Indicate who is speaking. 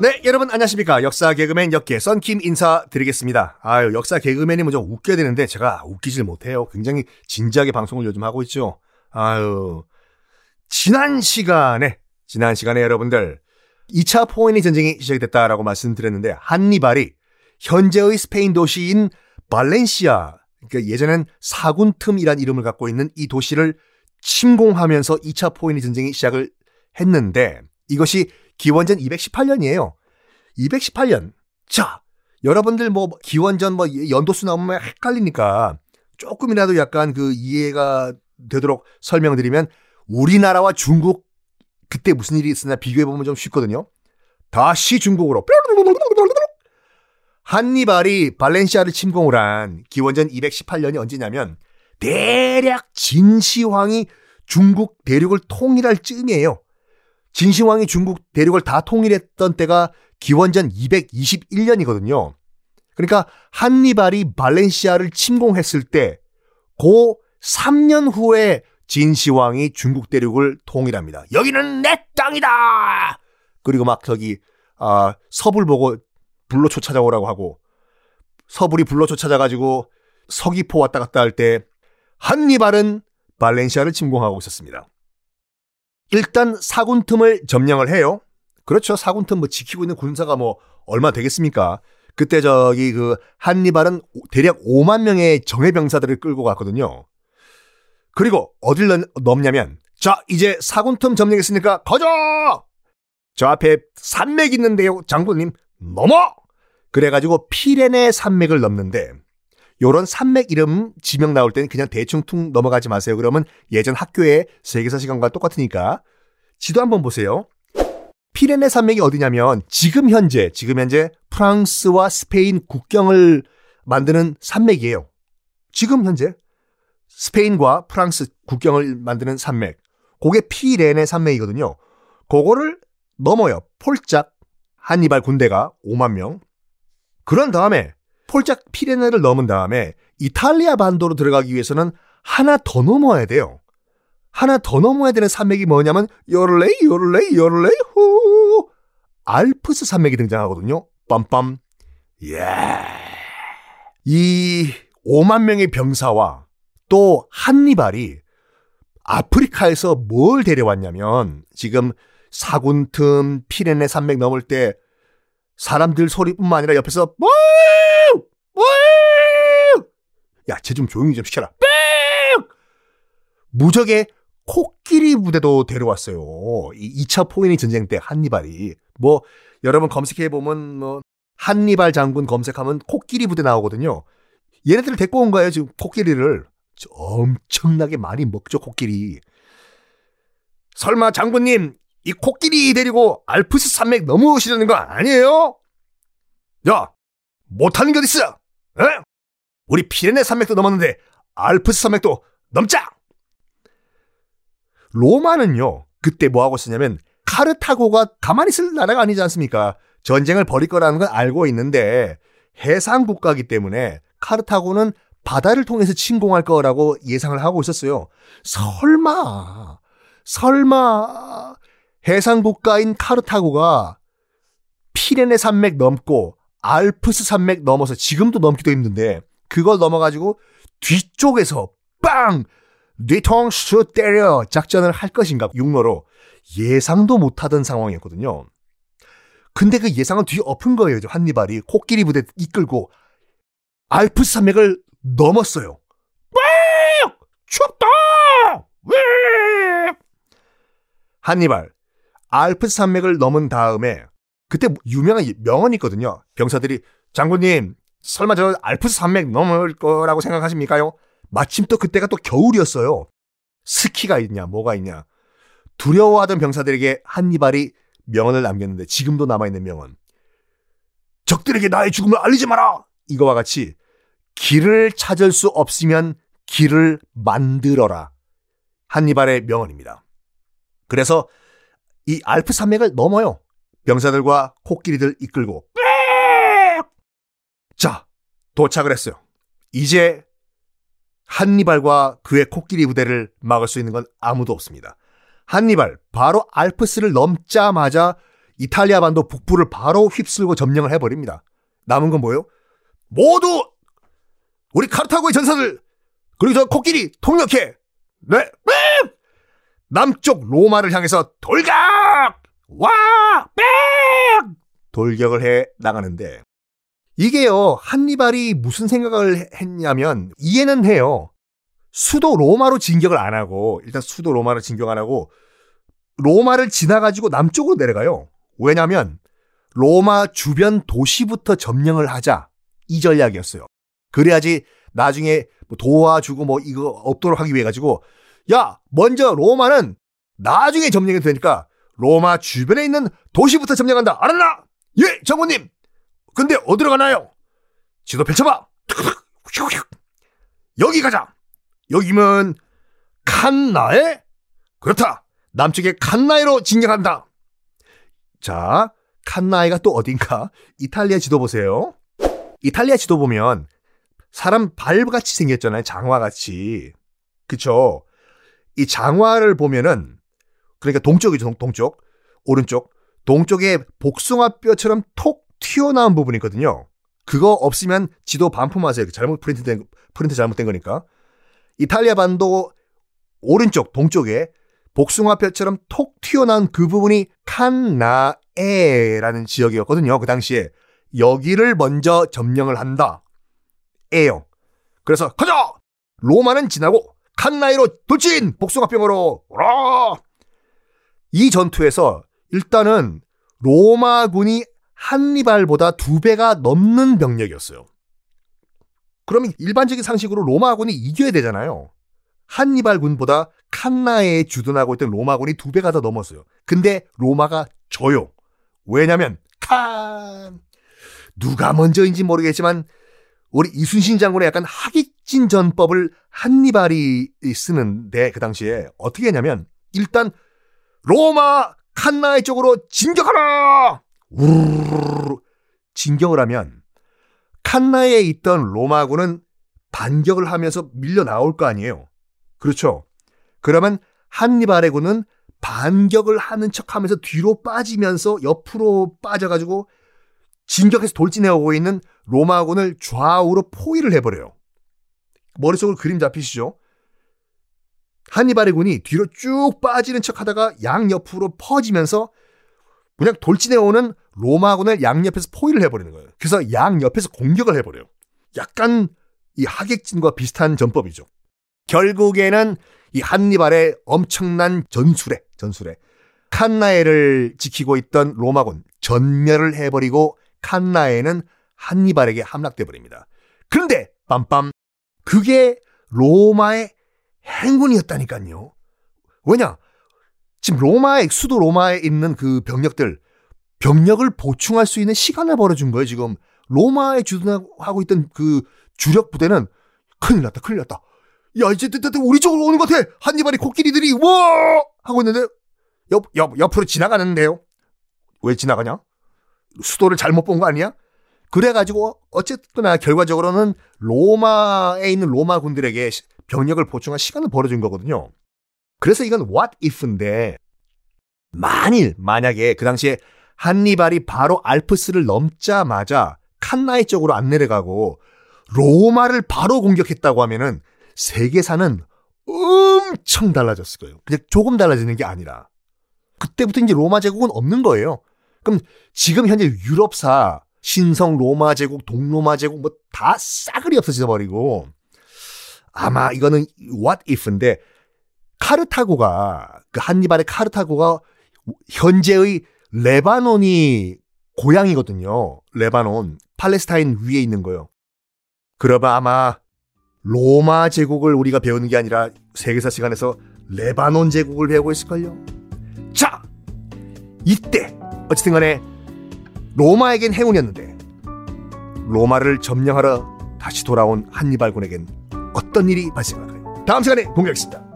Speaker 1: 네, 여러분 안녕하십니까. 역사 개그맨 역계 썬킴 인사드리겠습니다. 아유, 역사 개그맨이 먼저 웃겨야 되는데 제가 웃기질 못해요. 굉장히 진지하게 방송을 요즘 하고 있죠. 아유. 지난 시간에, 지난 시간에 여러분들 2차 포에니 전쟁이 시작이 됐다라고 말씀드렸는데 한니발이 현재의 스페인 도시인 발렌시아, 그러니까 예전엔 사군 틈이란 이름을 갖고 있는 이 도시를 침공하면서 2차 포에니 전쟁이 시작을 했는데 이것이 기원전 218년이에요. 218년. 자, 여러분들 뭐 기원전 뭐 연도수 나오면 헷갈리니까 조금이라도 약간 그 이해가 되도록 설명드리면 우리나라와 중국 그때 무슨 일이 있었나 비교해 보면 좀 쉽거든요. 다시 중국으로 한니발이 발렌시아를 침공을 한 기원전 218년이 언제냐면 대략 진시황이 중국 대륙을 통일할 쯤이에요. 진시황이 중국 대륙을 다 통일했던 때가 기원전 221년이거든요. 그러니까 한니발이 발렌시아를 침공했을 때 고 3년 후에 진시황이 중국 대륙을 통일합니다. 여기는 내 땅이다. 그리고 막 저기 아, 서불 보고 불로 쫓아오라고 하고 서불이 불로 쫓아가지고 서귀포 왔다 갔다 할 때 한니발은 발렌시아를 침공하고 있었습니다. 일단 사군 틈을 점령을 해요. 그렇죠. 사군 틈뭐 지키고 있는 군사가 뭐 얼마 되겠습니까? 그때 저기 그 한니발은 대략 5만 명의 정예 병사들을 끌고 갔거든요. 그리고 어딜 넘냐면 자 이제 사군 틈 점령했으니까 거저 저 앞에 산맥 있는데요 장군님 넘어 그래가지고 피레네 산맥을 넘는데 요런 산맥 이름 지명 나올 때는 그냥 대충 퉁 넘어가지 마세요. 그러면 예전 학교의 세계사 시간과 똑같으니까 지도 한번 보세요. 피레네 산맥이 어디냐면 지금 현재 지금 현재 프랑스와 스페인 국경을 만드는 산맥이에요. 지금 현재 스페인과 프랑스 국경을 만드는 산맥. 그게 피레네 산맥이거든요. 그거를 넘어요. 폴짝 한니발 군대가 5만 명. 그런 다음에 폴짝 피레네를 넘은 다음에 이탈리아 반도로 들어가기 위해서는 하나 더 넘어야 돼요. 하나 더 넘어야 되는 산맥이 뭐냐면 요를레이 요를레이 요를레이 후 알프스 산맥이 등장하거든요. 빰빰. 예. 이 5만 명의 병사와 또 한니발이 아프리카에서 뭘 데려왔냐면 지금 사군틈 피레네 산맥 넘을 때 사람들 소리뿐만 아니라 옆에서 뭐 야, 쟤 좀 조용히 좀 시켜라. 뺑! 무적의 코끼리 부대도 데려왔어요. 이 2차 포인이 전쟁 때 한니발이. 뭐, 여러분 검색해 보면 뭐, 한니발 장군 검색하면 코끼리 부대 나오거든요. 얘네들을 데리고 온 거예요, 지금 코끼리를. 엄청나게 많이 먹죠, 코끼리. 설마 장군님, 이 코끼리 데리고 알프스 산맥 넘어오시려는 거 아니에요? 야, 못하는 게 어딨어? 에? 우리 피레네 산맥도 넘었는데 알프스 산맥도 넘자! 로마는요, 그때 뭐 하고 있었냐면 카르타고가 가만히 있을 나라가 아니지 않습니까? 전쟁을 벌일 거라는 건 알고 있는데 해상 국가이기 때문에 카르타고는 바다를 통해서 침공할 거라고 예상을 하고 있었어요. 설마, 설마 해상 국가인 카르타고가 피레네 산맥 넘고 알프스 산맥 넘어서 지금도 넘기도 힘든데 그걸 넘어가지고 뒤쪽에서 빵! 뒤통수 때려 작전을 할 것인가 육로로 예상도 못하던 상황이었거든요. 근데 그 예상은 뒤엎은 거예요. 한니발이 코끼리 부대 이끌고 알프스 산맥을 넘었어요. 빡! 춥다! 왜? 한니발 알프스 산맥을 넘은 다음에 그때 유명한 명언이 있거든요. 병사들이 장군님 설마 저 알프스 산맥 넘을 거라고 생각하십니까요? 마침 또 그때가 또 겨울이었어요. 스키가 있냐, 뭐가 있냐. 두려워하던 병사들에게 한니발이 명언을 남겼는데 지금도 남아있는 명언. 적들에게 나의 죽음을 알리지 마라! 이거와 같이 길을 찾을 수 없으면 길을 만들어라. 한니발의 명언입니다. 그래서 이 알프 산맥을 넘어요. 병사들과 코끼리들 이끌고 자, 도착을 했어요. 이제 한니발과 그의 코끼리 부대를 막을 수 있는 건 아무도 없습니다. 한니발 바로 알프스를 넘자마자 이탈리아 반도 북부를 바로 휩쓸고 점령을 해버립니다. 남은 건 뭐예요? 모두 우리 카르타고의 전사들 그리고 저 코끼리 통역해. 네. 네! 남쪽 로마를 향해서 돌격! 와! 빽! 돌격을 해 나가는데 이게요. 한니발이 무슨 생각을 했냐면 이해는 해요. 수도 로마로 진격을 안 하고 일단 수도 로마를 진격 안 하고 로마를 지나가지고 남쪽으로 내려가요. 왜냐하면 로마 주변 도시부터 점령을 하자 이 전략이었어요. 그래야지 나중에 뭐 도와주고 뭐 이거 없도록 하기 위해 가지고 야 먼저 로마는 나중에 점령이 되니까 로마 주변에 있는 도시부터 점령한다. 알았나? 예, 장군님. 근데 어디로 가나요? 지도 펼쳐봐. 여기 가자. 여기면 칸나에? 그렇다. 남쪽의 칸나에로 진격한다. 자, 칸나에가 또 어딘가? 이탈리아 지도 보세요. 이탈리아 지도 보면 사람 발같이 생겼잖아요. 장화같이. 그쵸? 이 장화를 보면은 그러니까 동쪽이죠. 동쪽. 오른쪽. 동쪽에 복숭아뼈처럼 톡 튀어나온 부분이 있거든요. 그거 없으면 지도 반품하세요. 잘못 프린트된 프린트 잘못된 거니까. 이탈리아 반도 오른쪽 동쪽에 복숭아뼈처럼 톡 튀어나온 그 부분이 칸나에라는 지역이었거든요. 그 당시에 여기를 먼저 점령을 한다. 에요. 그래서 가자. 로마는 지나고 칸나이로 돌진 복숭아병으로 오라. 이 전투에서 일단은 로마군이 한니발보다 두 배가 넘는 병력이었어요. 그러면 일반적인 상식으로 로마군이 이겨야 되잖아요. 한니발 군보다 칸나에 주둔하고 있던 로마군이 두 배가 더 넘었어요. 근데 로마가 져요. 왜냐면 칸 누가 먼저인지 모르겠지만 우리 이순신 장군의 약간 하 기진 전법을 한니발이 쓰는데 그 당시에 어떻게 했냐면 일단 로마 칸나의 쪽으로 진격하라! 우르르 진격을 하면 칸나에 있던 로마군은 반격을 하면서 밀려 나올 거 아니에요. 그렇죠. 그러면 한니발의 군은 반격을 하는 척 하면서 뒤로 빠지면서 옆으로 빠져가지고 진격해서 돌진해 오고 있는 로마군을 좌우로 포위를 해버려요. 머릿속으로 그림 잡히시죠? 한니발의 군이 뒤로 쭉 빠지는 척 하다가 양옆으로 퍼지면서 그냥 돌진해오는 로마군을 양옆에서 포위를 해버리는 거예요. 그래서 양옆에서 공격을 해버려요. 약간 이 하객진과 비슷한 전법이죠. 결국에는 이 한니발의 엄청난 전술에, 전술에 칸나에를 지키고 있던 로마군 전멸을 해버리고 칸나에는 한니발에게 함락돼 버립니다. 그런데 빰빰 그게 로마의 행운이었다니까요. 왜냐? 지금 로마의 수도 로마에 있는 그 병력들 병력을 보충할 수 있는 시간을 벌어준 거예요. 지금 로마에 주둔하고 있던 그 주력 부대는 큰일 났다, 큰일 났다. 야 이제 우리 쪽으로 오는 것 같아. 한니발이 코끼리들이 와 하고 있는데 옆, 옆 옆으로 지나가는데요. 왜 지나가냐? 수도를 잘못 본 거 아니야? 그래가지고 어쨌거나 결과적으로는 로마에 있는 로마 군들에게 병력을 보충할 시간을 벌어준 거거든요. 그래서 이건 what if인데 만일 만약에 그 당시에 한니발이 바로 알프스를 넘자마자 칸나이 쪽으로 안 내려가고 로마를 바로 공격했다고 하면은 세계사는 엄청 달라졌을 거예요. 그냥 조금 달라지는 게 아니라 그때부터 이제 로마 제국은 없는 거예요. 그럼 지금 현재 유럽사 신성 로마 제국, 동로마 제국 뭐 다 싸그리 없어져 버리고 아마 이거는 what if인데 카르타고가 그 한니발의 카르타고가 현재의 레바논이 고향이거든요. 레바논 팔레스타인 위에 있는 거요. 그러면 아마 로마 제국을 우리가 배우는 게 아니라 세계사 시간에서 레바논 제국을 배우고 있을걸요. 자, 이때 어쨌든 간에 로마에겐 행운이었는데 로마를 점령하러 다시 돌아온 한니발군에겐 어떤 일이 발생할까요? 다음 시간에 공개하겠습니다.